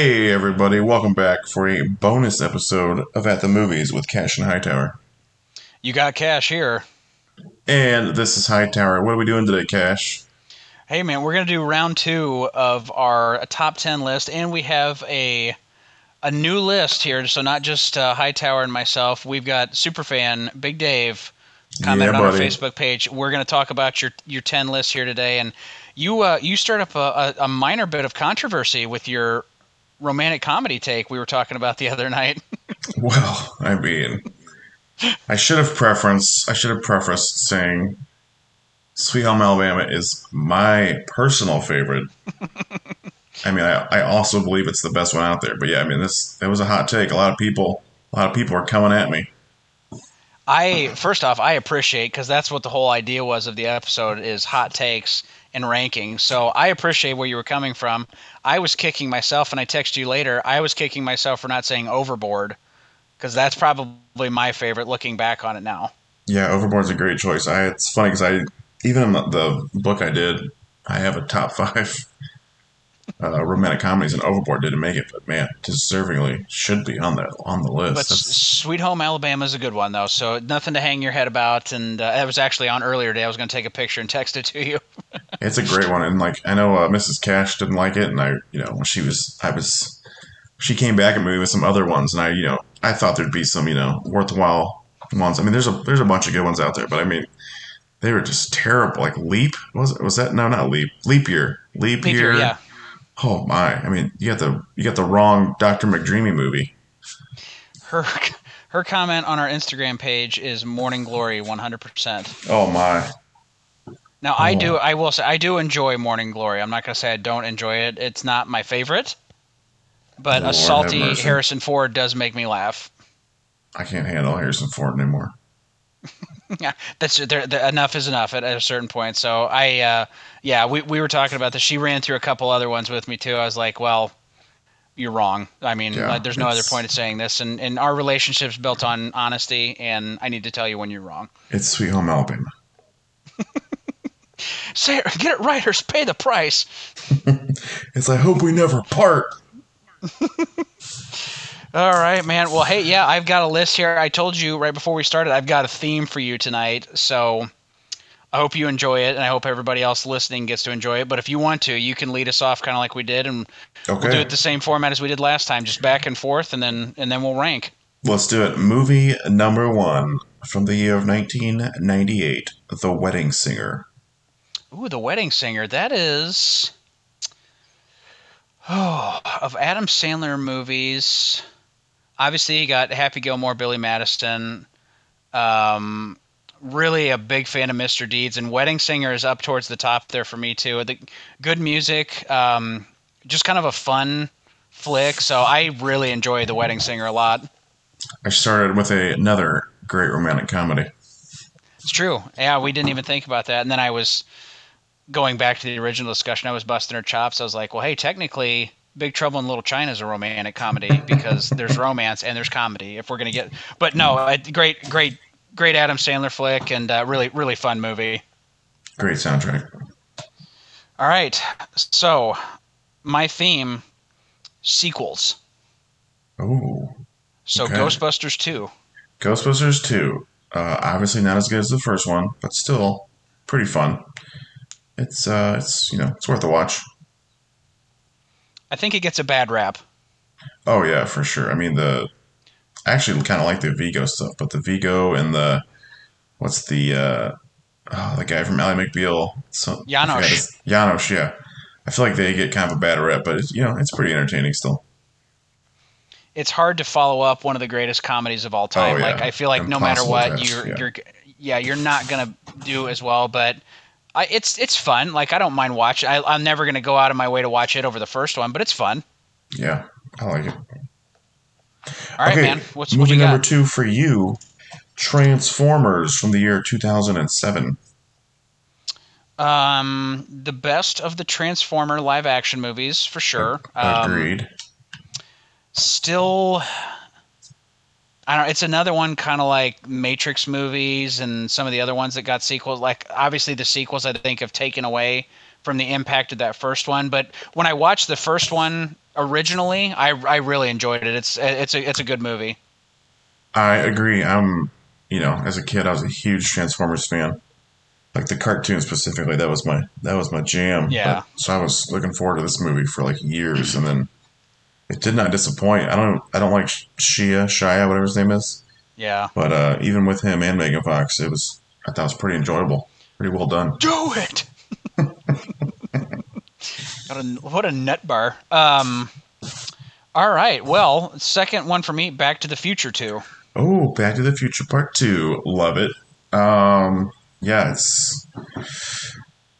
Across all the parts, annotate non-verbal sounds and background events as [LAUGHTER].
Hey, everybody, welcome back for a bonus episode of At the Movies with Cash and Hightower. You got cash here. And this is Hightower. What are we doing today, Cash? Hey, man, we're going to do round two of our top 10 list, and we have a a new list here. So, not just uh, Hightower and myself, we've got Superfan, Big Dave, commented Yeah, on our. Facebook page. We're going to talk about your, your 10 list here today. And you uh, you stirred up a, a minor bit of controversy with your romantic comedy take we were talking about the other night. [LAUGHS] Well, I mean, I should have preference. I should have prefaced saying Sweet Home Alabama is my personal favorite. [LAUGHS] I mean, I, I also believe it's the best one out there. But yeah, I mean, this it was a hot take. A lot of people, a lot of people are coming at me. I first off, I appreciate because that's what the whole idea was of the episode is hot takes and ranking. So I appreciate where you were coming from. I was kicking myself, and I text you later. I was kicking myself for not saying overboard because that's probably my favorite. Looking back on it now, Yeah, Overboard's a great choice. I it's funny because I even in the book I did, I have a top [LAUGHS] five uh, romantic comedies, and Overboard didn't make it, but man, deservingly should be on the on the list. but That's- Sweet Home Alabama is a good one though. So nothing to hang your head about. And uh, that was actually on earlier today. I was going to take a picture and text it to you. [LAUGHS] it's a great one, and like I know uh, Mrs. Cash didn't like it, and I you know when she was I was she came back at me with some other ones, and I you know I thought there'd be some you know worthwhile ones. I mean, there's a there's a bunch of good ones out there, but I mean. They were just terrible. Like Leap was? Was that no, not Leap. Leap Year. Leap, Leap Year. year, yeah. Oh my! I mean, you got the you got the wrong Doctor McDreamy movie. Her her comment on our Instagram page is Morning Glory 100%. Oh my! Now I Oh. do. I will say I do enjoy Morning Glory. I'm not gonna say I don't enjoy it. It's not my favorite, but Lord a salty. Harrison Ford does make me laugh. I can't handle Harrison Ford anymore. [LAUGHS] Yeah, that's there, there, enough is enough at, at a certain point. So I, uh, yeah, we we were talking about this. She ran through a couple other ones with me too. I was like, well, you're wrong. I mean, Yeah, like, there's no other point of saying this. And and our relationship's built on honesty, and I need to tell you when you're wrong. It's Sweet Home Alabama. [LAUGHS] Say it, get it right, or pay the price. [LAUGHS] It's I hope we never part. [LAUGHS] All right, man. Well, hey, yeah, I've got a list here. I told you right before we started, I've got a theme for you tonight. So I hope you enjoy it, and I hope everybody else listening gets to enjoy it. But if you want to, you can lead us off kind of like we did, and we'll do it the same format as we did last time, just back and forth, and then and then we'll rank. let's do it. Movie number one from the year of 1998, The Wedding Singer. Ooh, The Wedding Singer. That is. Oh, [SIGHS] of Adam Sandler movies. Obviously, you got Happy Gilmore, Billy Madison. Um, really a big fan of Mr. Deeds, and Wedding Singer is up towards the top there for me too. The good music, um, just kind of a fun flick. So I really enjoy The Wedding Singer a lot. I started with a, another great romantic comedy. It's true. Yeah, we didn't even think about that. And then I was going back to the original discussion. I was busting her chops. I was like, well, hey, technically, Big Trouble in Little China is a romantic comedy because there's romance and there's comedy. If we're gonna get, but no, a great, great, great Adam Sandler flick and uh, really, really fun movie. Great soundtrack. All right, so my theme sequels. Oh, So Okay. Ghostbusters 2. Ghostbusters 2. Uh, obviously not as good as the first one, but still pretty fun. It's uh, it's you know, it's worth a watch. I think it gets a bad rap. Oh yeah, for sure. I mean the I actually kind of like the Vigo stuff, but the Vigo and the what's the uh oh, the guy from Ally McBeal, so, I Janosz. Janosz, yeah. I feel like they get kind of a bad rep, but it's, you know it's pretty entertaining still. it's hard to follow up one of the greatest comedies of all time. Oh, yeah. Like I feel like no matter what, you're yeah. you're yeah, you're not gonna do as well. But I, it's it's fun. Like I don't mind watching. I, I'm never gonna go out of my way to watch it over the first one, but it's fun. Yeah, I like it. All right, okay, man. What's movie you number two for you? Transformers from the year 2007. Um, the best of the Transformer live action movies for sure. Um, Agreed. still I don't it's another one kind of like Matrix movies and some of the other ones that got sequels like obviously the sequels I think have taken away from the impact of that first one. But when I watched the first one originally, I I really enjoyed it. It's it's a it's a good movie. I agree. I'm, you know, as a kid, I was a huge Transformers fan. Like the cartoon specifically, that was my that was my jam. Yeah. But- so I was looking forward to this movie for like years, and then it did not disappoint. I don't I don't like Shia Shia whatever his name is, Yeah. but uh, even with him and Megan Fox, it was I thought it was pretty enjoyable, pretty well done. Do it. [LAUGHS] Got a, what a nut bar. Um, all right. Well, second one for me. Back to the Future two. Oh, Back to the Future Part Two, love it. Um, yeah, it's.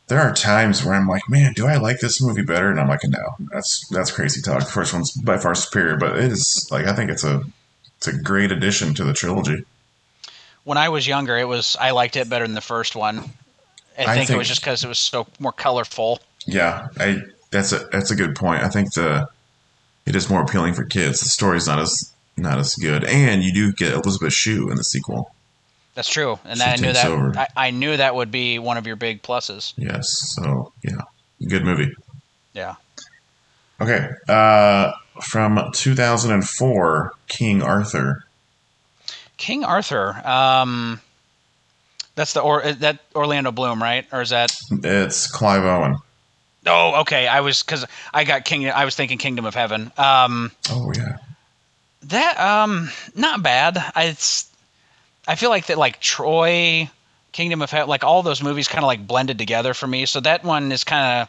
There are times where I'm like, man, do I like this movie better? And I'm like, no, that's that's crazy talk. The first one's by far superior, but it is like I think it's a it's a great addition to the trilogy. When I was younger, it was I liked it better than the first one. I, I think, it was just because it was so more colorful. Yeah, I that's a that's a good point. I think the it is more appealing for kids. The story's not as not as good, and you do get Elizabeth Shue in the sequel. That's true, and I knew that. over. I, I knew that would be one of your big pluses. Yes, so yeah, good movie. Yeah. Okay, uh, from 2004, King Arthur. King Arthur. Um, that's the or that Orlando Bloom, right? Or is that? It's Clive Owen. Oh, okay. I was because I got King. I was thinking Kingdom of Heaven. Um, Oh yeah, that um, not bad. I, it's. I feel like that like Troy, Kingdom of Heaven, like all those movies kind of like blended together for me. So that one is kind of,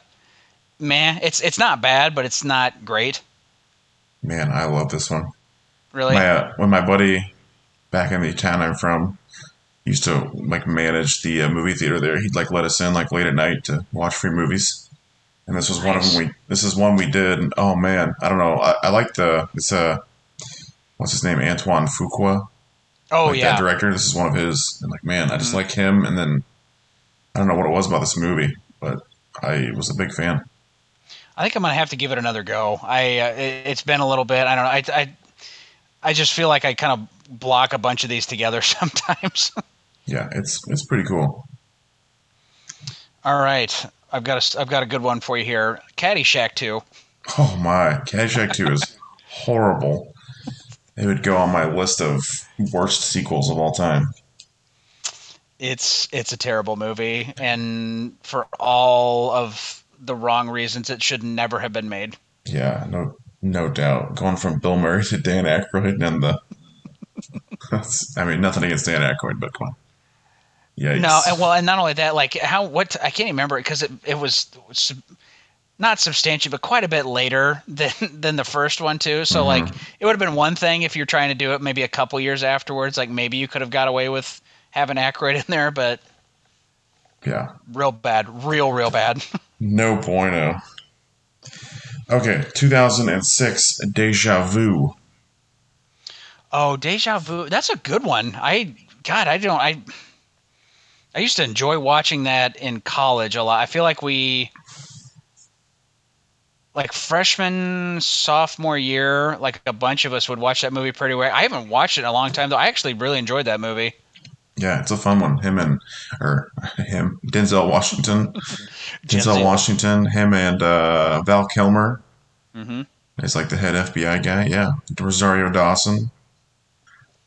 man. It's it's not bad, but it's not great. man, I love this one. Really. My uh, when my buddy back in the town I'm from used to like manage the uh, movie theater there. He'd like let us in like late at night to watch free movies. And this was one of them. We this is one we did. And oh man, I don't know. I, I like the it's uh what's his name Antoine Fuqua. Oh like yeah. that director. This is one of his. And like man, I just Mhm. like him. And then I don't know what it was about this movie, but I was a big fan. I think I'm gonna have to give it another go. I uh, it, it's been a little bit. I don't know. I, I I just feel like I kind of block a bunch of these together [LAUGHS] sometimes. Yeah, it's it's pretty cool. All right, I've got a I've got a good one for you here. Caddyshack two. Oh my, Caddyshack 2 is [LAUGHS] horrible. It would go on my list of worst sequels of all time. It's it's a terrible movie, and for all of the wrong reasons, it should never have been made. Yeah, no no doubt. Going from Bill Murray to Dan Aykroyd and the [LAUGHS] I mean, nothing against Dan Aykroyd, but come on. Yeah, No, and well, and not only that, like how what I can't even remember it because it it was sub- not substantial, but quite a bit later than [LAUGHS] than the first one too. So like mm-hmm. it would have been one thing if you're trying to do it maybe a couple years afterwards. Like maybe you could have got away with having Aykroyd in there, but yeah, real bad, real real bad. [LAUGHS] no bueno. Okay, 2006, Deja Vu. oh, Deja Vu, that's a good one. I God, I don't I. I used to enjoy watching that in college a lot. I feel like we like freshman sophomore year like a bunch of us would watch that movie pretty well i haven't watched it in a long time though i actually really enjoyed that movie Yeah, it's a fun one. Him and or him Denzel Washington, [LAUGHS] Denzel. Washington, him and uh, Val Kilmer. hmm He's like the head FBI guy. Yeah, Rosario Dawson,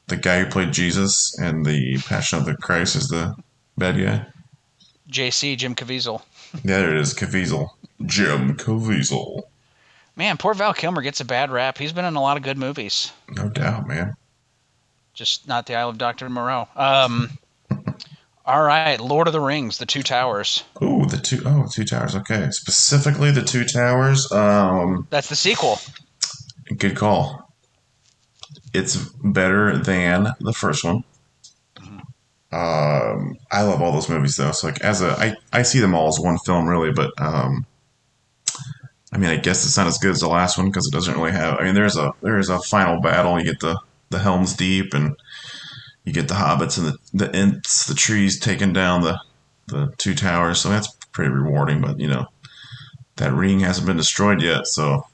the guy who played Jesus in the Passion of the Christ, is the bad guy. jc jim caviezel Yeah, there it is, Caviezel, Jim Caviezel. man poor val kilmer gets a bad rap he's been in a lot of good movies No doubt, man. just not the isle of dr moreau um all right lord of the rings the two towers Oh, the two oh two towers. Okay, specifically the two towers. Um, that's the sequel good call. It's better than the first one. Um, I love all those movies though. So like as a, I, I see them all as one film really, but um, I mean I guess it's not as good as the last one because it doesn't really have. I mean there's a there's a final battle. You get the the Helm's Deep and you get the hobbits and the the Ents, the trees taking down the the two towers. So that's pretty rewarding. But you know that ring hasn't been destroyed yet, so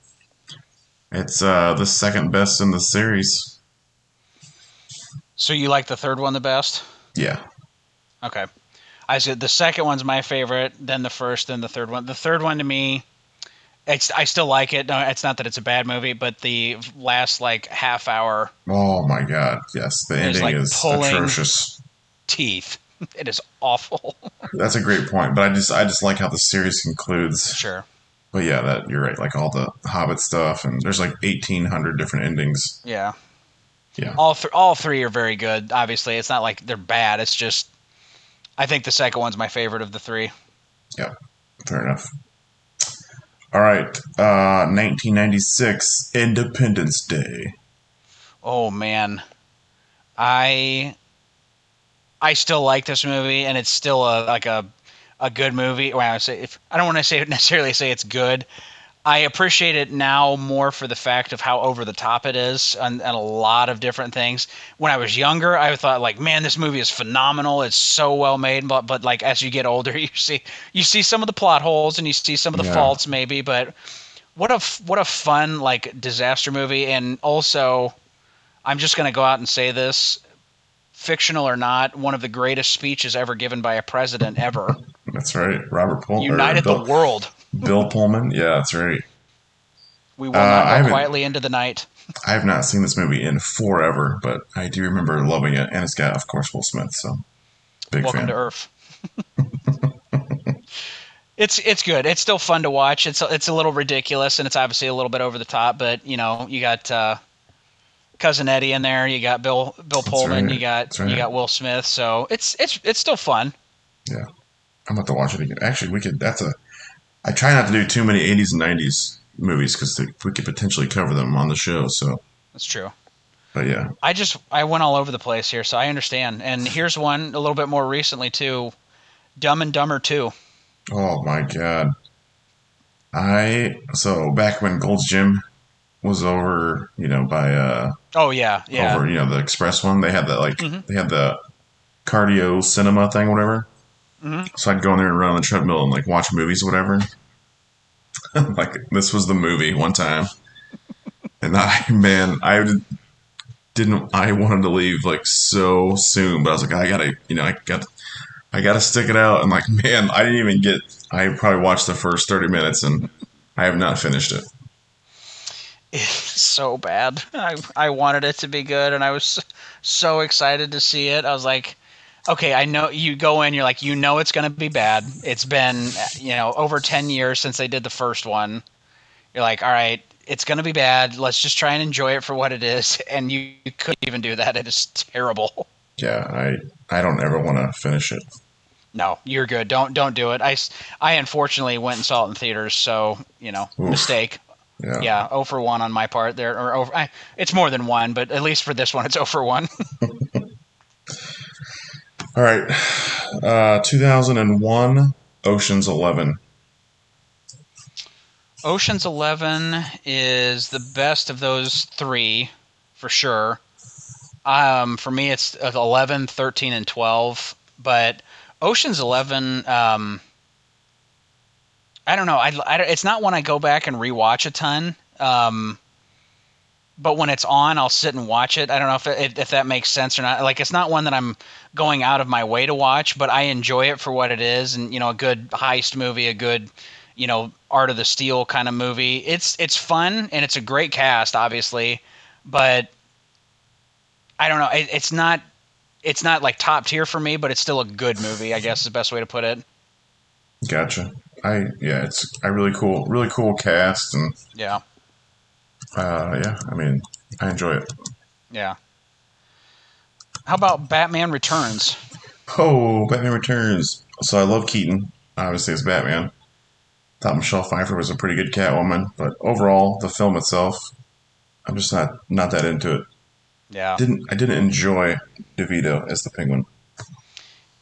it's uh the second best in the series. so you like the third one the best Yeah. Okay. I said the second one's my favorite, then the first, then the third one. The third one to me, it's I still like it. No, it's not that it's a bad movie, but the last like half hour Oh my god, yes, the ending like is atrocious. teeth, [LAUGHS] it is awful. [LAUGHS] That's a great point, but I just I just like how the series concludes. sure. But yeah, that you're right. Like all the Hobbit stuff, and there's like 1,800 different endings. Yeah. Yeah. All th- all three are very good. Obviously, it's not like they're bad. It's just I think the second one's my favorite of the three. Yeah. Fair enough. All right, uh, 1996 Independence Day. Oh man, I I still like this movie, and it's still a like a a good movie. Well, I say if I don't want to say [LAUGHS] necessarily say it's good. I appreciate it now more for the fact of how over the top it is and, and a lot of different things. When I was younger, I thought like, man, this movie is phenomenal. It's so well made. But but like as you get older, [LAUGHS] you see you see some of the plot holes and you see some of the Yeah. faults maybe. But what a what a fun like disaster movie. And also, I'm just gonna go out and say this, fictional or not, one of the greatest speeches ever given by a president ever. That's right, Robert Pullman. United the world. Bill Pullman. Yeah, that's right. We will Uh, not go quietly into the night. I have not seen this movie in forever, but I do remember loving it, and it's got, of course, Will Smith. So big Welcome fan. to Earth. [LAUGHS] it's it's good. It's still fun to watch. It's it's a little ridiculous and it's obviously a little bit over the top, but you know you got uh, cousin Eddie in there. You got Bill Bill Pullman. right. You got right. you got Will Smith. So it's it's it's still fun. Yeah, I'm about to watch it again. Actually, we could. That's a. I try not to do too many 80s and 90s movies because we could potentially cover them on the show. So, That's true. but yeah, I just I went all over the place here, so I understand. And here's one a little bit more recently too, Dumb and Dumber Two. Oh my god. I so back when Gold's Gym was over, you know, by uh Oh yeah, yeah. over, you know, the express one, they had that like Mhm. they had the cardio cinema thing, whatever. Mhm. So I'd go in there and run on the treadmill and like watch movies, whatever. [LAUGHS] like this was the movie one time, and I man, I did- didn't. I wanted to leave like so soon, but I was like, I gotta, you know, I got, I gotta stick it out. And like, man, I didn't even get. I probably watched the first thirty minutes, and I have not finished it. It's so bad. I I wanted it to be good, and I was so excited to see it. I was like, okay, I know you go in, you're like, you know, it's gonna be bad. It's been you know over ten years since they did the first one. You're like, all right, it's gonna be bad. Let's just try and enjoy it for what it is. [LAUGHS] And you, you couldn't even do that. It is terrible. [LAUGHS] Yeah, I I don't ever want to finish it. No, you're good. Don't don't do it. I, I unfortunately went and saw it in theaters, so you know, Oof. mistake. Yeah. Yeah, 0 for 1 on my part there, or over. I, it's more than one, but at least for this one, it's 0 for 1. [LAUGHS] All right, uh, two thousand and one, Ocean's Eleven. Ocean's 11 is the best of those three, for sure. Um, for me, it's uh, 11, 13, and 12. But Ocean's 11, um, I don't know. I, I, it's not one I go back and rewatch a ton. Um, but when it's on, I'll sit and watch it. I don't know if, it, if that makes sense or not. Like, it's not one that I'm going out of my way to watch, but I enjoy it for what it is. And, you know, a good heist movie, a good, you know, Art of the Steal kind of movie. It's it's fun and it's a great cast, obviously, but I don't know. It, it's not it's not like top tier for me, but it's still a good movie. I guess is the best way to put it. Gotcha. I yeah, it's a really cool, really cool cast, and Yeah, uh, yeah, I mean, I enjoy it. yeah. How about Batman Returns? Oh, Batman Returns. So I love Keaton, obviously as Batman. Thought Michelle Pfeiffer was a pretty good Catwoman, but overall, the film itself, I'm just not not that into it. Yeah, Didn't I didn't enjoy DeVito as the Penguin.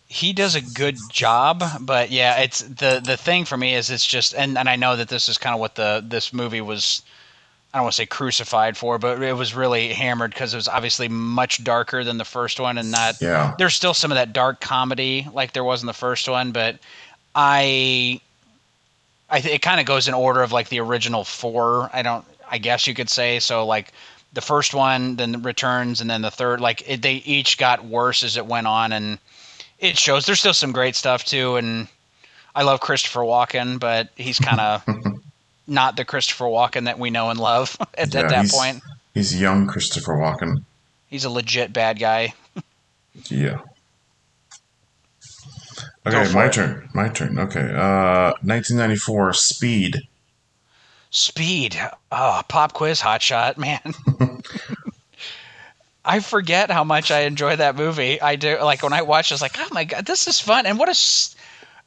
he does a good job, but yeah, it's the the thing for me is it's just and and I know that this is kind of what the this movie was. I don't want to say crucified for, but it was really hammered because it was obviously much darker than the first one, and not Yeah, there's still some of that dark comedy like there was in the first one, but I, I th- it kind of goes in order of like the original four. I don't, I guess you could say so. Like the first one, then the returns, and then the third. Like it, they each got worse as it went on, and it shows. There's still some great stuff too, and I love Christopher Walken, but he's kind of [LAUGHS] not the Christopher Walken that we know and love [LAUGHS] at, Yeah, at that he's- point. He's young Christopher Walken. He's a legit bad guy. Yeah. Okay, my it. turn. My turn. Okay. Uh, 1994 Speed. Speed. Oh, pop quiz, hot shot, [LAUGHS] man. [LAUGHS] I forget how much I enjoy that movie. I do. Like when I watch, it's like, oh my god, this is fun. And what a,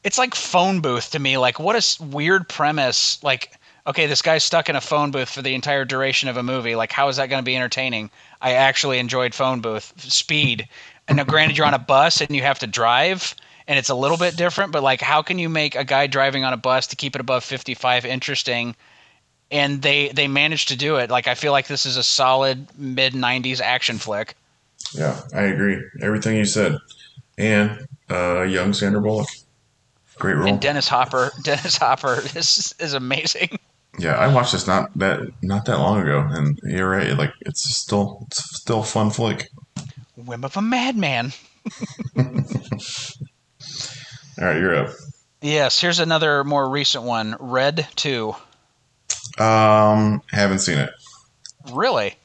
it's like phone booth to me. Like what a weird premise. Like, okay, this guy's stuck in a phone booth for the entire duration of a movie. Like, how is that going to be entertaining? I actually enjoyed phone booth speed. And now, granted, you're on a bus and you have to drive, and it's a little bit different. But like, how can you make a guy driving on a bus to keep it above 55 interesting? and they they managed to do it. Like I feel like this is a solid mid '90s action flick. Yeah, I agree. Everything you said. And uh, young Sandra Bullock. Great role. And Dennis Hopper, [LAUGHS] Dennis Hopper is is amazing. Yeah, I watched this not that not that long ago, and you're right. Like it's still it's still a fun flick. Whim of a madman. [LAUGHS] All right, you're up. Yes, here's another more recent one. Red Two. Um, haven't seen it. Really?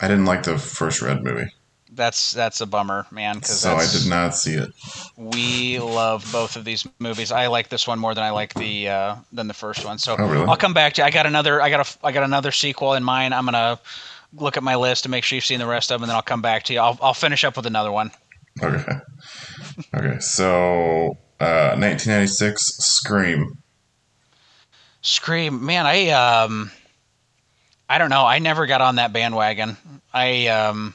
I didn't like the first Red movie, That's that's a bummer, man. Because so I did not see it. We love both of these movies. I like this one more than I like the uh, than the first one. So Oh, really? I'll come back to. You. I got another. I got a. I got another sequel in mind. I'm gonna look at my list to make sure you've seen the rest of them, and then I'll come back to you. I'll I'll finish up with another one. Okay. Okay, so uh, 1996 Scream. Scream, man, I um, I don't know. I never got on that bandwagon. I um,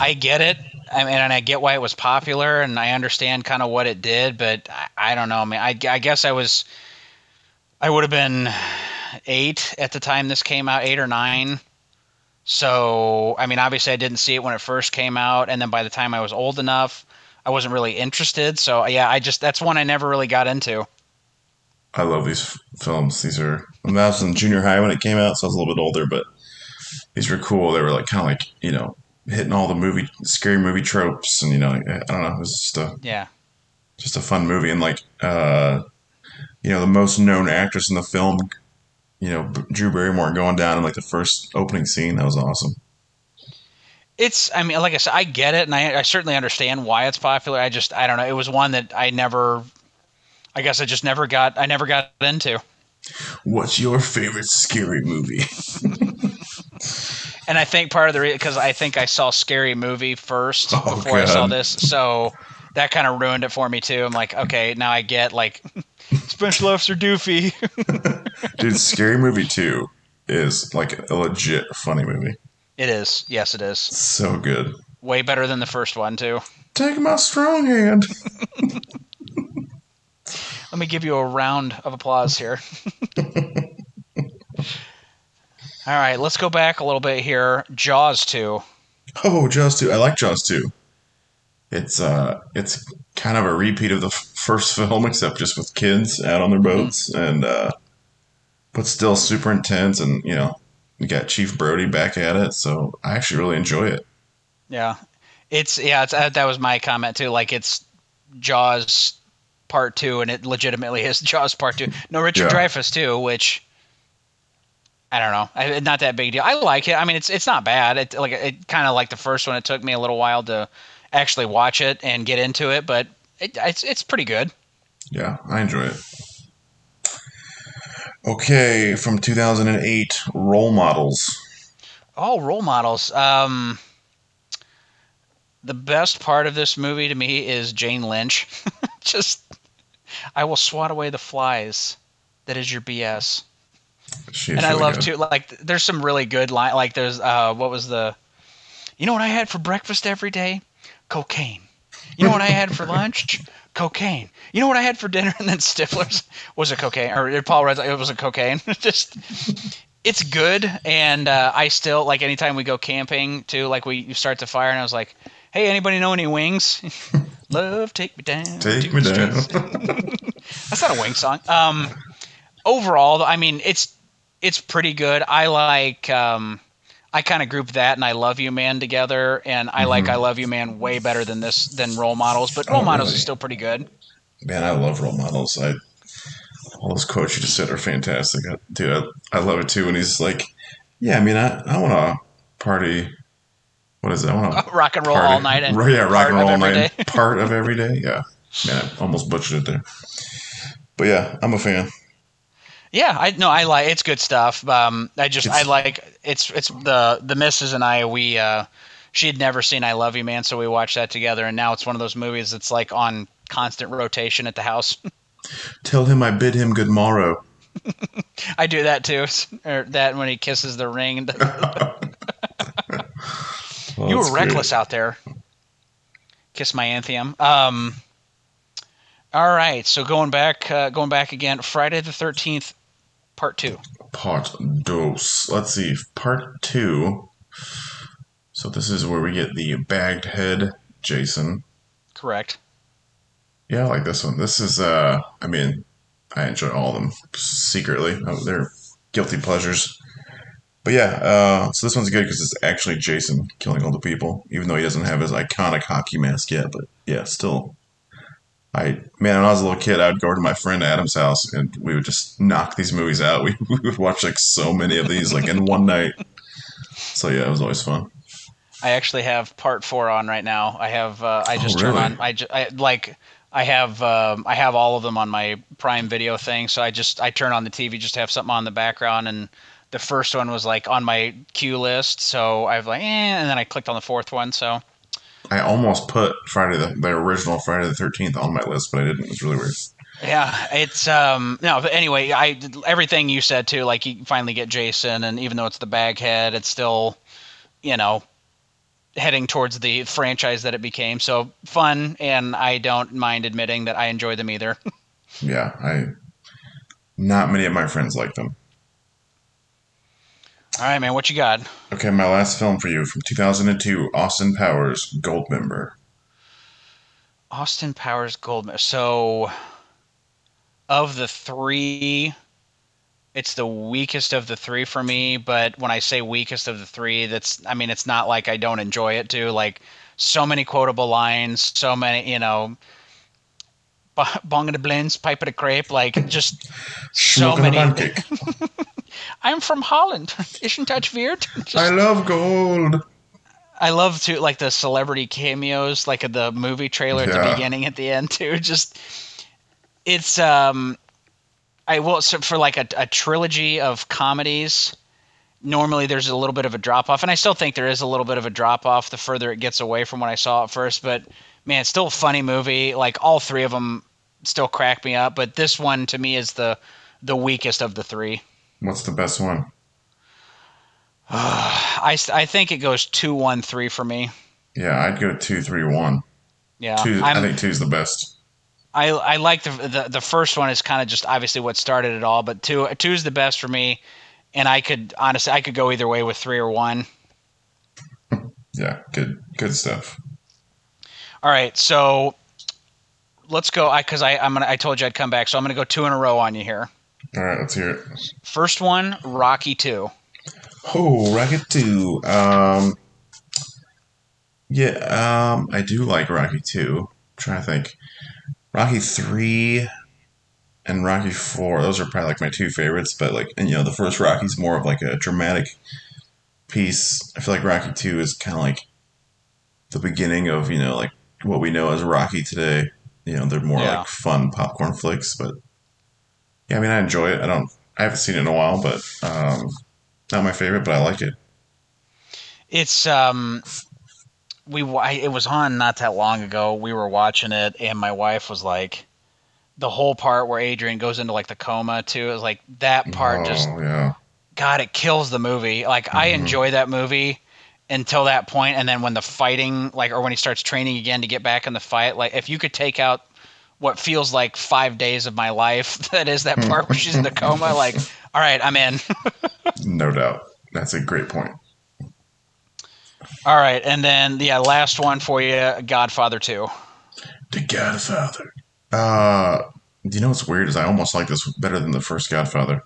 I get it. I mean, and I get why it was popular, and I understand kind of what it did, but I, I don't know. I mean, I, I guess I was, I would have been eight at the time this came out, eight or nine. So, I mean, obviously, I didn't see it when it first came out, and then by the time I was old enough, I wasn't really interested. So, yeah, I just that's one I never really got into. I love these f- films. These are. I, I was in junior high when it came out, so I was a little bit older, but these were cool. They were like kind of like you know hitting all the movie scary movie tropes, and you know I don't know. It was just a Yeah. just a fun movie, and like uh, you know the most known actress in the film, you know Drew Barrymore going down in like the first opening scene. That was awesome. It's, I mean, like I said, I get it, and I, I certainly understand why it's popular. I just, I don't know. It was one that I never, I guess I just never got, I never got into. What's your favorite scary movie? [LAUGHS] And I think part of the reason, because I think I saw Scary Movie first Oh, before I saw this, so that kind of ruined it for me too. I'm like, okay, now I get like, [LAUGHS] special officer Doofy. [LAUGHS] Dude, Scary Movie Two is like a legit funny movie. it is, yes, it is. So good. Way better than the first one too. Take my strong hand. [LAUGHS] Let me give you a round of applause here. All right, let's go back a little bit here. Jaws 2. Oh, Jaws 2. I like Jaws 2. It's uh it's kind of a repeat of the f- first [LAUGHS] film except just with kids out on their boats and uh but still super intense and you know, you got Chief Brody back at it, so I actually really enjoy it. Yeah. It's yeah, it's uh, that was my comment too. Like it's Jaws part 2 and it legitimately is [LAUGHS] Jaws part 2. No Richard Yeah. Dreyfuss too, which I don't know. I, not that big deal. I like it. I mean, it's it's not bad. It like it kind of like the first one. It took me a little while to actually watch it and get into it, but it, it's it's pretty good. Yeah, I enjoy it. Okay, from 2008, Role Models. Oh, role models. Um, the best part of this movie to me is Jane Lynch. [LAUGHS] Just, I will swat away the flies. That is your BS. She is and I love good. to like. There's some really good line. Like there's uh, what was the, you know what I had for breakfast every day? Cocaine. You know what I had for [LAUGHS] lunch? Cocaine. You know what I had for dinner? And then Stifler's was a cocaine, or Paul Rudd. It was a cocaine. [LAUGHS] Just, it's good, and uh, I still like anytime we go camping too. Like we you start the fire, and I was like, "Hey, anybody know any wings? [LAUGHS] Love, take me down. Take me down. That's not a wing song. Um, overall, I mean, it's it's pretty good. I like um, I kind of group that and I Love You Man together, and I like I Love You Man way better than this than Role Models, but Role Mm-hmm. Oh, Models really? is still pretty good. Man, I love role models. I all those quotes you just said are fantastic, I, dude. I, I love it too. And he's like, "Yeah, I mean, I, I want to party. What is it? I want to [LAUGHS] Rock and roll party. all night and [LAUGHS] yeah, rock and roll all night. [LAUGHS] Part of every day. Yeah, man, I almost butchered it there. But yeah, I'm a fan. Yeah, I no, I like it's good stuff. Um, I just I like it's it's the the missus and I we uh, she had never seen I Love You Man, so we watched that together, and now it's one of those movies that's like on constant rotation at the house. [LAUGHS] Tell him I bid him good morrow. [LAUGHS] I do that too, or that when he kisses the ring. Well, [LAUGHS] you that's were great. reckless out there. Kiss my anthem. Um, all right, so going back, uh, going back again. Friday the Thirteenth, Part Two. Part dos. Let's see. Part two. So this is where we get the bagged head Jason. Correct. Yeah, I like this one. This is, uh, I mean, I enjoy all of them secretly. Oh, they're guilty pleasures. But yeah, uh, so this one's good because it's actually Jason killing all the people, even though he doesn't have his iconic hockey mask yet. But yeah, still. I man, when I was a little kid, I would go over to my friend Adam's house and we would just knock these movies out. We, [LAUGHS] we would watch like so many of these like in one night. So yeah, it was always fun. I actually have part four on right now. I have uh, I Oh, just turn really? on I, ju- I like I have um, I have all of them on my Prime Video thing. So I just I turn on the TV just to have something on the background. And the first one was like on my queue list, so I've like eh, and then I clicked on the fourth one. So I almost put Friday the, the original Friday the Thirteenth on my list, but I didn't. It was really weird. yeah, it's um no. But anyway, I everything you said too. Like you finally get Jason, and even though it's the baghead, it's still you know heading towards the franchise that it became. So fun, and I don't mind admitting that I enjoy them either. [LAUGHS] Yeah, I. Not many of my friends like them. All right, man, what you got? Okay, my last film for you from 2002, Austin Powers, Goldmember. Austin Powers Gold. So, of the three, it's the weakest of the three for me. But when I say weakest of the three, that's I mean it's not like I don't enjoy it too. Like so many quotable lines, so many you know, bong of the blends, pipe of the crepe, like just so many. [LAUGHS] I'm from Holland. [LAUGHS] Isn't that weird? [LAUGHS] Just- I love gold. I love to like the celebrity cameos, like the movie trailer at the beginning, at the end too. [LAUGHS] Just it's um, I will so for like a, a trilogy of comedies. Normally, there's a little bit of a drop off, and I still think there is a little bit of a drop off the further it gets away from when I saw it first. But man, it's still a funny movie. Like all three of them still crack me up, but this one to me is the the weakest of the three. What's the best one? [SIGHS] I, I think it goes two one three for me. Yeah, I'd go two, three, one. Yeah, Two. I think two's the best. I I like the the, the first one is kind of just obviously what started it all, but two two is the best for me, and I could honestly I could go either way with three or one. [LAUGHS] Yeah, good, good stuff. All right, so let's go. I because I I'm gonna I told you I'd come back, so I'm gonna go two in a row on you here. All right, let's hear it. First one, Rocky two. Oh, Rocket Two. Um, yeah, um, I do like Rocky Two. trying to think, Rocky Three and Rocky Four. Those are probably like my two favorites. But like, and you know, the first Rocky's more of like a dramatic piece. I feel like Rocky Two is kind of like the beginning of you know like what we know as Rocky today. You know, they're more Yeah. like fun popcorn flicks. But yeah, I mean, I enjoy it. I don't. I haven't seen it in a while, but um, not my favorite, but I like it. It's um, we I- it was on not that long ago. We were watching it, and my wife was like, the whole part where Adrian goes into like the coma too. It was like that part just Oh, yeah. God, it kills the movie. Like I Mhm. enjoy that movie until that point, and then when the fighting, like, or when he starts training again to get back in the fight, like, if you could take out what feels like five days of my life, [LAUGHS] that is that part where she's in the coma. [LAUGHS] Like, all right, I'm in. [LAUGHS] No doubt. That's a great point. all right, and then the uh, last one for you, Godfather Two. The Godfather. Uh, do you know what's weird is I almost like this better than the first Godfather.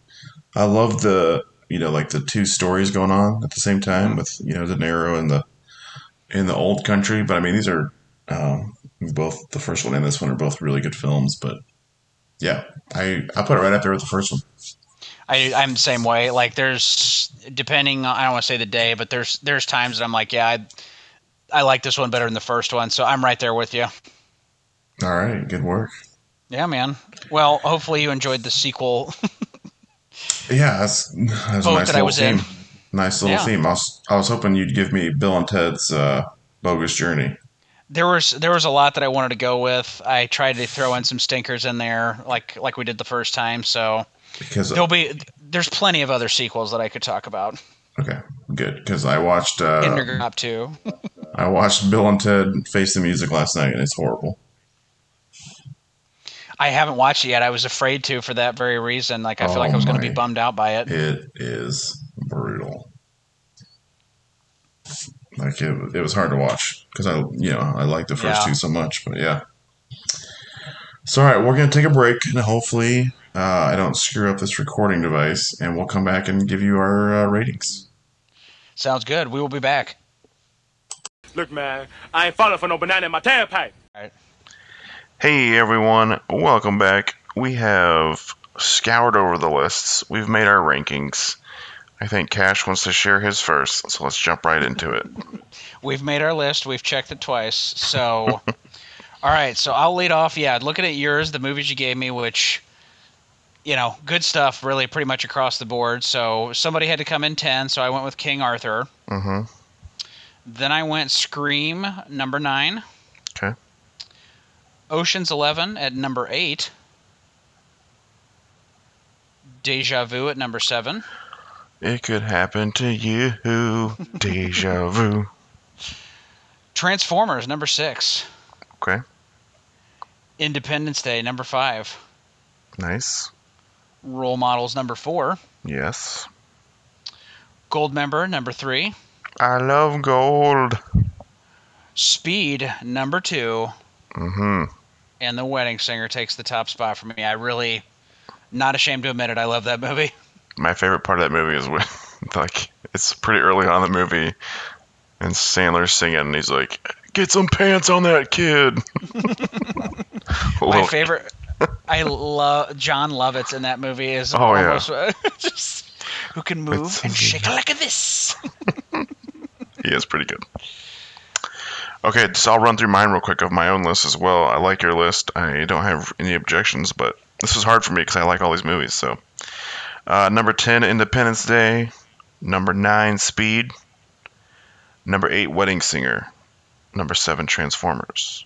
I love the you know like the two stories going on at the same time with you know De Niro and the in the old country. But I mean, these are um, both the first one and this one are both really good films. But yeah, I I put it right up there with the first one. I, I'm the same way. Like there's depending on I don't want to say the day, but there's there's times that I'm like, yeah, I I like this one better than the first one. So I'm right there with you. All right, good work. Yeah, man. Well, hopefully you enjoyed the sequel. [LAUGHS] Yeah, that's, that's a nice that I little was in. theme. Nice little Yeah. theme. I was I was hoping you'd give me Bill and Ted's uh, bogus journey. There was there was a lot that I wanted to go with. I tried to throw in some stinkers in there, like like we did the first time. So Because there'll be there's plenty of other sequels that I could talk about. okay, good. Because I watched uh, Kindergarten too. [LAUGHS] I watched Bill and Ted Face the Music last night, and it's horrible. I haven't watched it yet. I was afraid to for that very reason. Like I feel Oh like I was going to be bummed out by it. It is brutal. Like it, it was hard to watch because I, you know, I like the first Yeah. two so much. But yeah. So all right, we're gonna take a break, and hopefully, uh, I don't screw up this recording device, and we'll come back and give you our uh, ratings. Sounds good. We will be back. Look, man, I ain't falling for no banana in my tailpipe. Hey everyone, welcome back. We have scoured over the lists. We've made our rankings. I think Cash wants to share his first, so let's jump right into it. We've made our list. We've checked it twice. So, [LAUGHS] all right. So I'll lead off. Yeah, looking at yours, the movies you gave me, which, you know, good stuff, really, pretty much across the board. So somebody had to come in ten, so I went with King Arthur. hmm Then I went Scream number nine. Okay. Ocean's Eleven at number eight. Deja Vu at number seven. It could happen to you. [LAUGHS] Deja vu. Transformers number six. Okay, Independence Day number five. nice. Role Models number four. Yes. Goldmember number three. I love gold. Speed number two. Mm-hmm. And The Wedding Singer takes the top spot for me. I really, not ashamed to admit it, I love that movie. My favorite part of that movie is when, [LAUGHS] like, it's pretty early on in the movie, and Sandler's singing, and he's like, "Get some pants on that kid." [LAUGHS] My favorite. I love Jon Lovitz in that movie. Is Oh, yeah. [LAUGHS] just who can move It's and shake like this. He is pretty good. Okay, so I'll run through mine real quick of my own list as well. I like your list. I don't have any objections, but this is hard for me because I like all these movies. So, uh, number ten, Independence Day. Number nine, Speed. Number eight, Wedding Singer. Number seven, Transformers.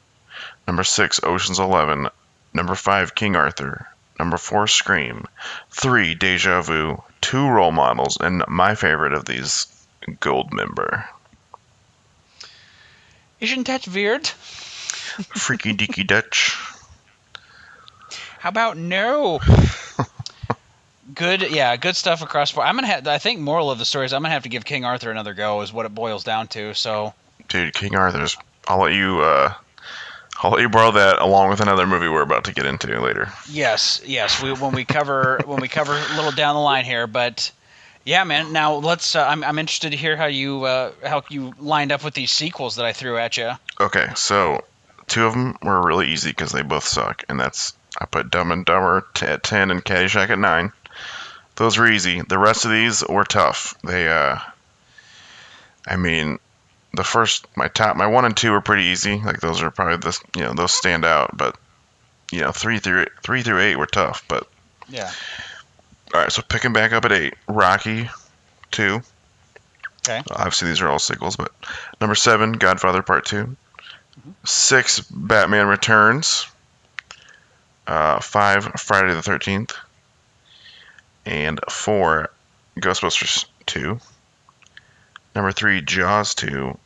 Number six, Ocean's Eleven. Number five, King Arthur. Number four, Scream. Three, Deja Vu. Two role models, and my favorite of these, Goldmember. Isn't that weird? Freaky Deaky Dutch. [LAUGHS] How about no? [LAUGHS] good, yeah, good stuff across. board. I'm gonna have. I think moral of the story is I'm gonna have to give King Arthur another go. Is what it boils down to. So Dude, King Arthur's. I'll let you. Uh, I'll let you borrow that along with another movie we're about to get into later. yes, yes, we when we cover [LAUGHS] when we cover a little down the line here, but. Yeah, man. Now let's. Uh, I'm I'm interested to hear how you uh, how you lined up with these sequels that I threw at you. Okay, so two of them were really easy because they both suck, and that's I put Dumb and Dumber t- at ten and Caddyshack at nine. Those were easy. The rest of these were tough. They, uh, I mean, the first my top my one and two were pretty easy. Like those are probably the you know those stand out, but you know three through three through eight were tough. But Yeah. all right, so picking back up at eight, Rocky, two. Okay. Obviously, these are all sequels, but number seven, Godfather Part 2 Six, Batman Returns. Uh, five, Friday the Thirteenth. And four, Ghostbusters Two. Number three, Jaws Two.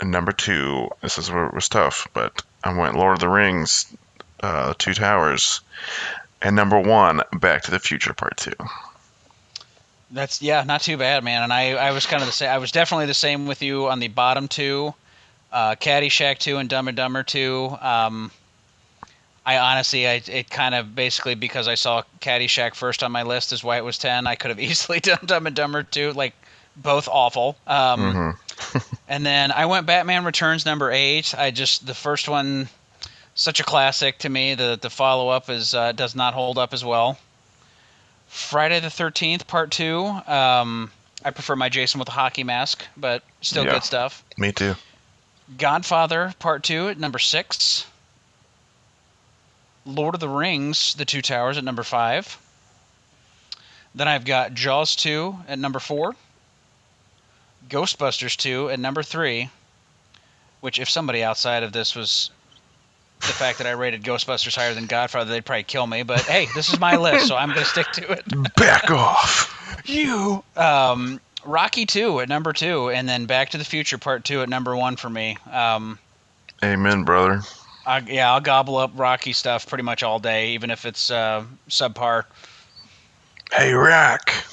And number two, this is where it was tough, but I went Lord of the Rings, uh, Two Towers. And number one, Back to the Future Part Two. That's yeah, not too bad, man. And I, I was kind of the same. I was definitely the same with you on the bottom two, uh, Caddyshack two and Dumb and Dumber two. Um, I honestly, I, it kind of basically because I saw Caddyshack first on my list is why it was ten. I could have [LAUGHS] easily done Dumb and Dumber too, like both awful. Um, [LAUGHS] and then I went Batman Returns number eight. I just the first one, such a classic to me. The the follow up is uh, does not hold up as well. Friday the Thirteenth Part Two. Um, I prefer my Jason with a hockey mask, but still Yeah. good stuff. Me too. Godfather Part Two at number six. Lord of the Rings: The Two Towers at number five. Then I've got Jaws 2 at number four. Ghostbusters 2 at number three. Which, if somebody outside of this was the fact that I rated Ghostbusters higher than Godfather, they'd probably kill me. But hey, this is my [LAUGHS] list, so I'm going to stick to it. Back off. You. Um, Rocky 2 at number two, and then Back to the Future Part 2 at number one for me. Um, Amen, brother. I, yeah, I'll gobble up Rocky stuff pretty much all day, even if it's uh, subpar. Hey, Rack.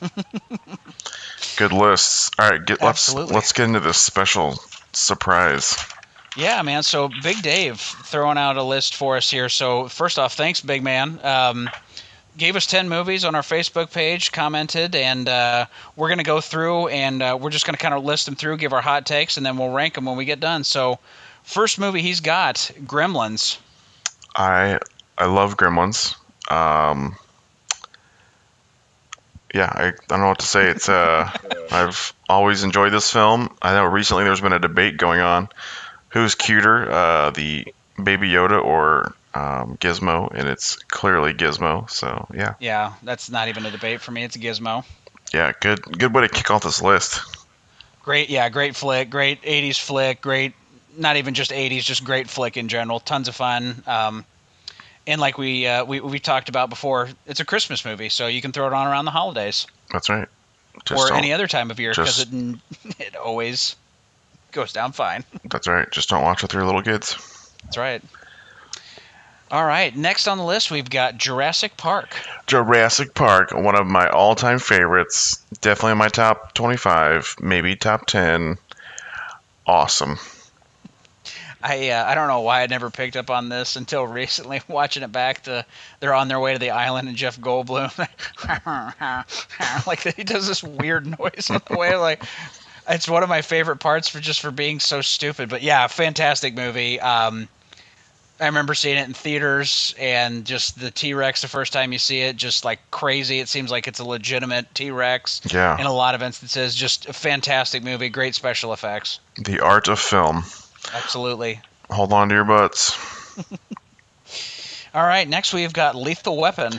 [LAUGHS] Good lists. All right, get let's let's get into this special surprise. Yeah, man. So Big Dave throwing out a list for us here. So first off, thanks, big man. Um, gave us ten movies on our Facebook page, commented, and uh, we're gonna go through and uh, we're just gonna kind of list them through, give our hot takes, and then we'll rank them when we get done. So first movie he's got, Gremlins. I I love Gremlins. Um, yeah, I, I don't know what to say. It's uh, [LAUGHS] I've always enjoyed this film. I know recently there's been a debate going on who's cuter, uh, the Baby Yoda or um, Gizmo, and it's clearly Gizmo. So yeah, Yeah, that's not even a debate for me. It's Gizmo. yeah, good good way to kick off this list. Great, yeah, great flick, great '80s flick, great. Not even just '80s, just great flick in general. Tons of fun. Um, and like we, uh, we we talked about before, it's a Christmas movie, so you can throw it on around the holidays That's right. Just or any other time of year because it [LAUGHS] it always goes down fine. [LAUGHS] That's right. Just don't watch with your little kids. That's right. All right, next on the list we've got Jurassic Park. Jurassic Park, one of my all-time favorites. Definitely in my top 25, maybe top 10. Awesome. I uh, I don't know why I never picked up on this until [LAUGHS] recently watching it back. To they're on their way to the island and Jeff Goldblum, [LAUGHS] like he does this weird noise on the way. Like it's one of my favorite parts for just for being so stupid. But yeah, fantastic movie. Um, I remember seeing it in theaters and just the T Rex the first time you see it, just like crazy. It seems like it's a legitimate T Rex Yeah. in a lot of instances. Just a fantastic movie, great special effects. The art of film. Absolutely. Hold on to your butts. [LAUGHS] All right, next we've got Lethal Weapon.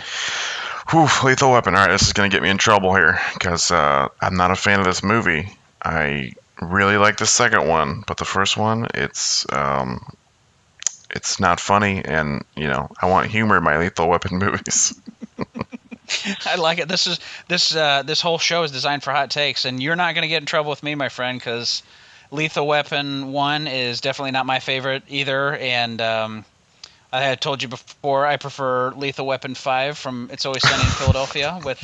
Whew, Lethal Weapon. All right, this is going to get me in trouble here because uh, I'm not a fan of this movie. I really like the second one, but the first one, it's um, it's not funny, and you know, I want humor in my Lethal Weapon [LAUGHS] movies. [LAUGHS] I like it. This is this uh, this whole show is designed for hot takes, and you're not going to get in trouble with me, my friend, because Lethal Weapon One is definitely not my favorite either. And um, I had told you before I prefer Lethal Weapon Five from It's Always Sunny in Philadelphia [LAUGHS] with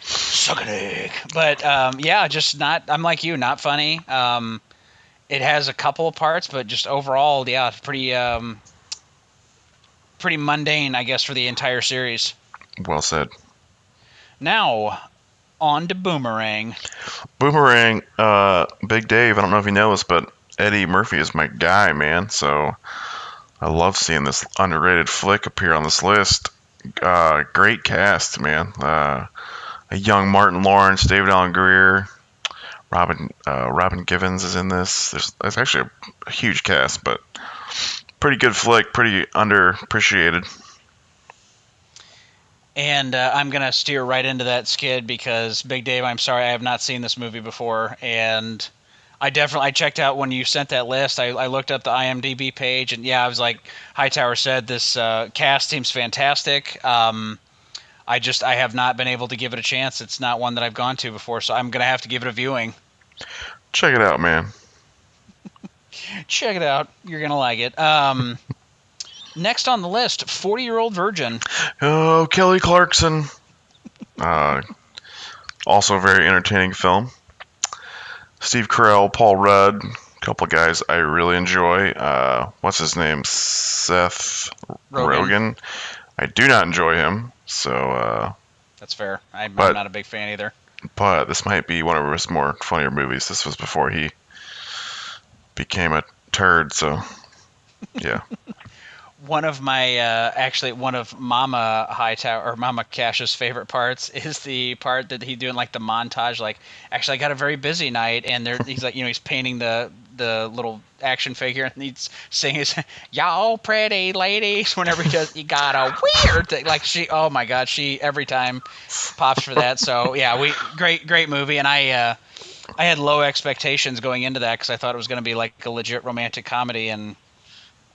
suck an egg. But um, yeah, just not. I'm like you, not funny. Um, it has a couple of parts, but just overall, yeah, pretty um, pretty mundane, I guess, for the entire series. well said. Now, on to Boomerang. Boomerang, uh, Big Dave. I don't know if you know this, but Eddie Murphy is my guy, man. So I love seeing this underrated flick appear on this list. Uh, great cast, man. Uh, a young Martin Lawrence, David Alan Grier, Robin uh, Robin Givens is in this. There's, there's actually a, a huge cast, but pretty good flick, pretty underappreciated. And uh, I'm going to steer right into that skid because, Big Dave, I'm sorry, I have not seen this movie before. And I definitely I checked out when you sent that list. I, I looked up the IMDb page, and yeah, I was like, Hightower said this uh, cast seems fantastic. Um, I just I have not been able to give it a chance. It's not one that I've gone to before, so I'm going to have to give it a viewing. Check it out, man. [LAUGHS] Check it out. You're going to like it. Um, next on the list, 40 Year Old Virgin. Oh, Kelly Clarkson. Uh, also a very entertaining film. Steve Carell, Paul Rudd, couple guys I really enjoy. Uh, what's his name? Seth Rogen. Rogen. I do not enjoy him. So, uh, That's fair. I'm, But- I'm not a big fan either. but this might be one of his more funnier movies. This was before he became a turd. So, yeah. [LAUGHS] One of my uh, actually one of Mama Hightower or Mama Cash's favorite parts [LAUGHS] is the part that he doing like the montage. Like, actually, I got a very busy night, and there he's like, you know, he's painting the the little action figure, and he's saying his "Y'all pretty ladies." [LAUGHS] Whenever he does, you got a weird thing. Like she, oh my god, she every time pops for that. So yeah, we great great movie, and I. uh I had low expectations going into that because I thought it was going to be like a legit romantic comedy, and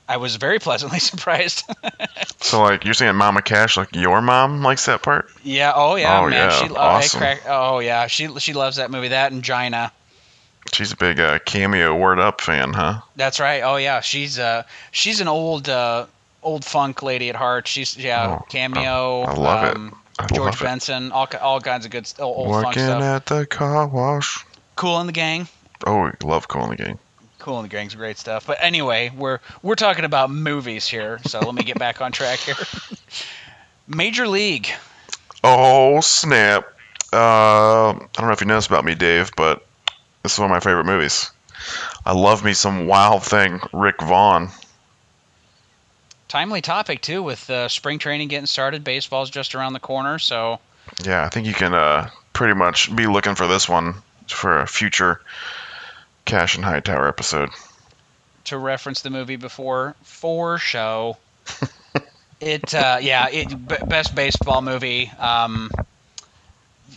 I was very pleasantly [LAUGHS] surprised. So, like, you're saying Mama Cash, like your mom likes that part? yeah. Oh yeah, Oh, man. yeah, She, oh, awesome. crack- oh yeah. She she loves that movie. That and Gina. She's a big uh, cameo Word Up fan, huh? That's right. Oh yeah. She's uh she's an old uh old funk lady at heart. She's yeah Oh, cameo. I love it. um, I George love it. Benson. All all kinds of good old, old funk Working at the car wash. Kool & the Gang. Oh, love Kool & the Gang. Kool & the Gang's great stuff. But anyway, we're we're talking about movies here. So let me get back on track here. [LAUGHS] Major League. Oh snap! Uh, I don't know if you know this about me, Dave, but this is one of my favorite movies. I love me some Wild Thing, Rick Vaughn. Timely topic too, with uh, spring training getting started. Baseball's just around the corner, so Yeah, I think you can uh, pretty much be looking for this one for a future Cash and Hightower episode. to reference the movie before, for show. [LAUGHS] it uh, yeah, it b- best baseball movie. Um,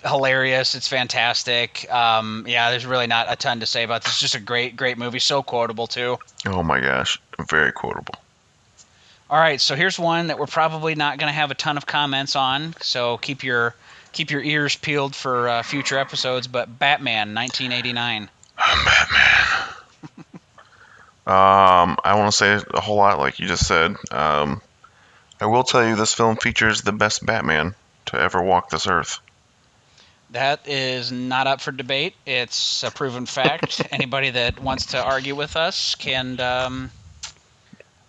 hilarious. It's fantastic. Um, yeah, there's really not a ton to say about this. It's just a great, great movie. So quotable too. Oh my gosh, very quotable. All right, so here's one that we're probably not going to have a ton of comments on. So keep your keep your ears peeled for uh, future episodes. But Batman, 1989. Um, Batman. [LAUGHS] Um I want to say a whole lot, like you just said. Um, I will tell you, this film features the best Batman to ever walk this earth. That is not up for debate. It's a proven fact. [LAUGHS] Anybody that wants to argue with us can, um,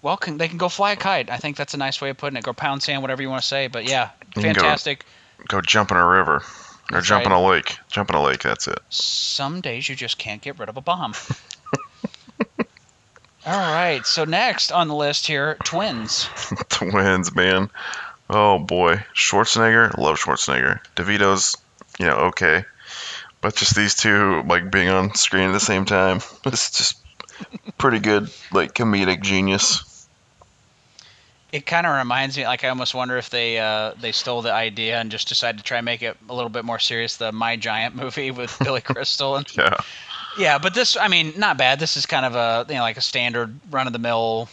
well, can, they can go fly a kite. I think that's a nice way of putting it. Go pound sand, whatever you want to say. But yeah, can go- fantastic. Go jump in a river, or That's jump in a lake. Jump in a lake. That's it. Some days you just can't get rid of a bomb. [LAUGHS] All right. So next on the list here, twins. [LAUGHS] Twins, man. Oh boy, Schwarzenegger. Love Schwarzenegger. DeVito's, you know, okay, but just these two like being on screen at the same time. [LAUGHS] It's just pretty good, like comedic genius. It kind of reminds me, like I almost wonder if they uh, they stole the idea and just decided to try and make it a little bit more serious. The My Giant movie with [LAUGHS] Billy Crystal and Yeah. Yeah, but this, I mean, not bad. This is kind of a, you know, like a standard run of the mill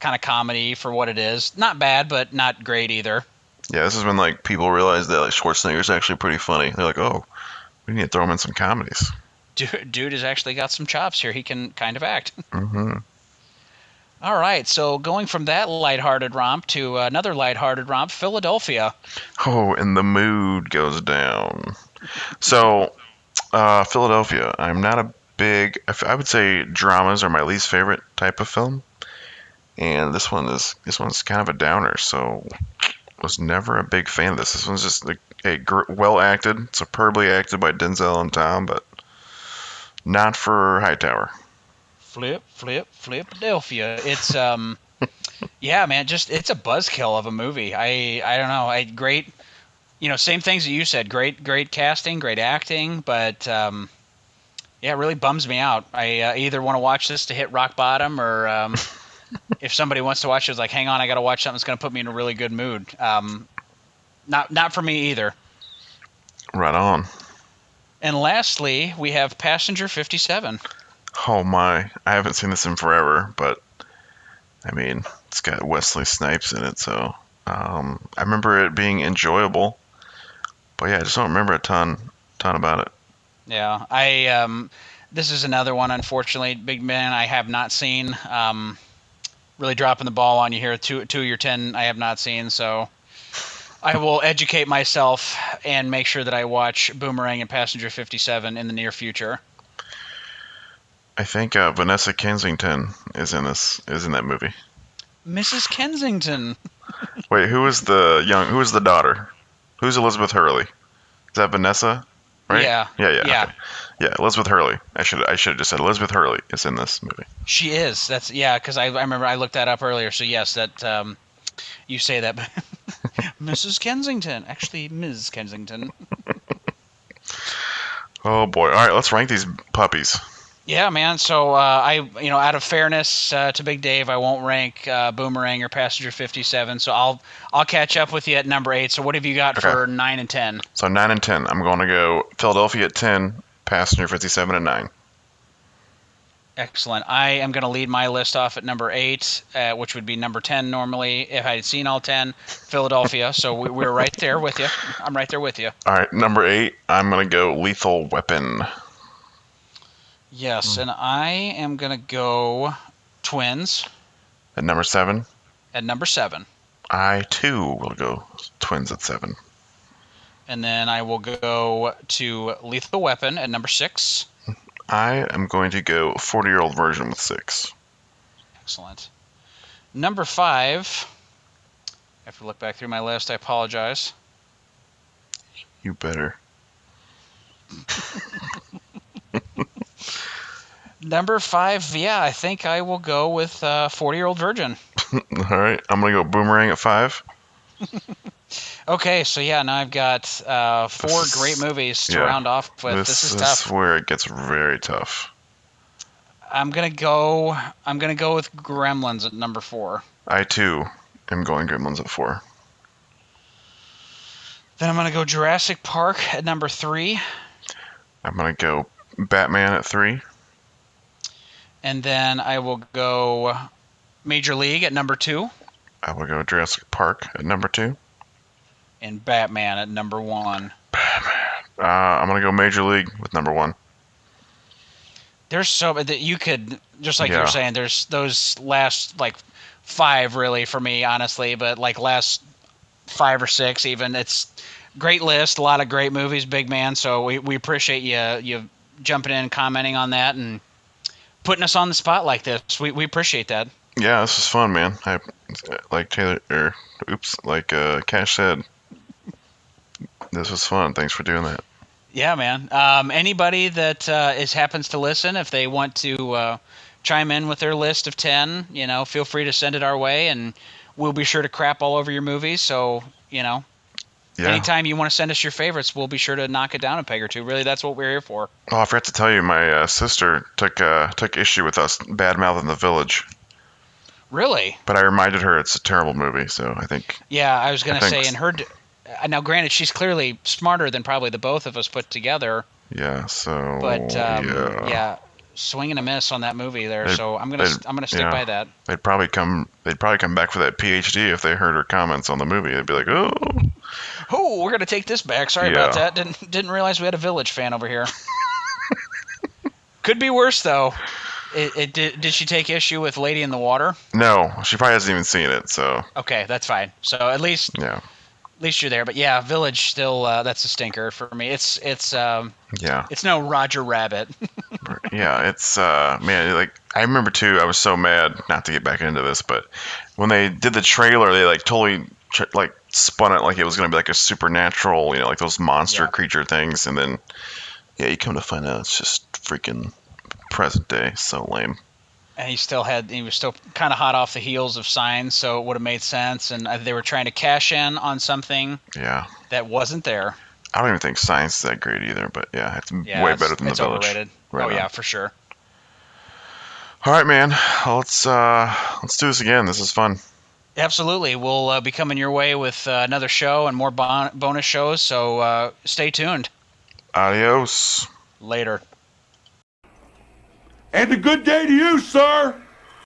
kind of comedy for what it is. Not bad, but not great either. Yeah, this is when like people realize that like Schwarzenegger's actually pretty funny. They're like, oh, we need to throw him in some comedies. Dude, dude has actually got some chops here. He can kind of act. hmm All right, so going from that lighthearted romp to another lighthearted romp, Philadelphia. Oh, and the mood goes down. So, uh, Philadelphia. I'm not a big. I would say dramas are my least favorite type of film, and this one is this one's kind of a downer. So, was never a big fan of this. This one's just a gr- well acted, superbly acted by Denzel and Tom, but not for Hightower. Flip, flip, flip, Philadelphia. It's um, [LAUGHS] yeah, man. Just it's a buzzkill of a movie. I I don't know. I great, you know, same things that you said. Great, great casting, great acting, but um, yeah, it really bums me out. I uh, either want to watch this to hit rock bottom, or um, [LAUGHS] if somebody wants to watch it, it's like, hang on, I got to watch something that's going to put me in a really good mood. Um, not not for me either. Right on. And lastly, we have Passenger 57. Oh my, I haven't seen this in forever, but I mean, it's got Wesley Snipes in it, so um, I remember it being enjoyable. But yeah, I just don't remember a ton, ton about it. Yeah, I um, this is another one. Unfortunately, Big Man, I have not seen. Um, really dropping the ball on you here. Two, two of your ten, I have not seen. So I will educate myself and make sure that I watch Boomerang and Passenger Fifty Seven in the near future. I think uh, Vanessa Kensington is in this. Is in that movie. Mrs. Kensington. [LAUGHS] Wait, who is the young? Who is the daughter? Who's Elizabeth Hurley? Is that Vanessa? Right? Yeah. Yeah. Yeah. Yeah. okay. Yeah. Elizabeth Hurley. I should. I should have just said Elizabeth Hurley is in this movie. She is. That's yeah. Because I, I remember I looked that up earlier. So yes, that um, you say that, [LAUGHS] Mrs. Kensington. Actually, Ms. Kensington. [LAUGHS] Oh boy. All right. Let's rank these puppies. Yeah, man. So uh, I, you know, out of fairness uh, to Big Dave, I won't rank uh, Boomerang or Passenger 57. So I'll I'll catch up with you at number eight. So what have you got Okay. for nine and ten? So nine and ten. I'm going to go Philadelphia at ten. Passenger 57 at nine. Excellent. I am going to lead my list off at number eight, uh, which would be number ten normally if I had seen all ten. Philadelphia. so we, we're right there with you. I'm right there with you. All right. Number eight. I'm going to go Lethal Weapon. Yes, hmm. and I am going to go Twins At number seven. at number seven, I too will go Twins at seven. and then I will go to Lethal Weapon at number six. I am going to go 40 year old version with six. Excellent. Number five. I have to look back through my list. I apologize. You better. [LAUGHS] Number five, yeah, I think I will go with uh, 40 Year Old Virgin. [LAUGHS] All right. I'm going to go Boomerang at five. [LAUGHS] Okay, so yeah, now I've got uh, four This great movies to yeah. round off with. this, This, is is tough. where it gets very tough. I'm gonna go. I'm gonna go with Gremlins at number four. I too am going Gremlins at four. Then I'm gonna go Jurassic Park at number three, I'm going to go Batman at three. And then I will go Major League at number two, I will go Jurassic Park at number two. and Batman at number one. Uh, I'm going to go Major League with number one. There's so that you could just like you Yeah. were saying. There's those last like five really for me, honestly, but like last five or six even. It's great list, a lot of great movies, big man. So we, we appreciate you you jumping in, commenting on that, and putting us on the spot like this. We we appreciate that. Yeah, this is fun, man. I like Taylor or oops, like uh, Cash said. This was fun. Thanks for doing that. Yeah, man. Um, anybody that uh, is happens to listen, if they want to uh, chime in with their list of ten, you know, feel free to send it our way, and we'll be sure to crap all over your movies. So you know, Yeah. anytime you want to send us your favorites, we'll be sure to knock it down a peg or two. Really, that's what we're here for. Oh, I forgot to tell you, my uh, sister took uh, took issue with us bad mouthing the village, Really? but I reminded her it's a terrible movie. So I think Yeah, I was gonna I say, in her. d- uh, Now, granted, she's clearly smarter than probably the both of us put together, yeah. So but um, yeah, yeah. Swing and a miss on that movie there. They'd- so I'm gonna I'm gonna stick yeah. by that. they'd probably come they'd probably come back for that PhD if they heard her comments on the movie. They'd be like, oh, Oh, we're gonna take this back. Sorry about that. Didn't didn't realize we had a village fan over here. [LAUGHS] Could be worse though. It, it did. Did she take issue with Lady in the Water? no, she probably hasn't even seen it. So Okay, that's fine. So at least yeah, least you're there. But yeah, Village still uh, that's a stinker for me. It's it's um yeah. it's no Roger Rabbit. [LAUGHS] Yeah, it's uh man, like I remember too. I was so mad not to get back into this, but when they did the trailer, they like totally like spun it like it was gonna be like a supernatural, you know, like those monster Yeah. creature things, and then yeah, you come to find out it's just freaking present day. So lame. And he still had he was still kind of hot off the heels of Signs, so it would have made sense. And uh, they were trying to cash in on something Yeah, that wasn't there. I don't even think Signs is that great either, but yeah, it's Yeah, way it's, better than the village. overrated. Right oh yeah, for sure. All right, man. Let's uh let's do this again. This is fun. Absolutely. We'll uh, be coming your way with uh, another show and more bon- bonus shows, so uh, stay tuned. Adios. Later. And a good day to you, sir.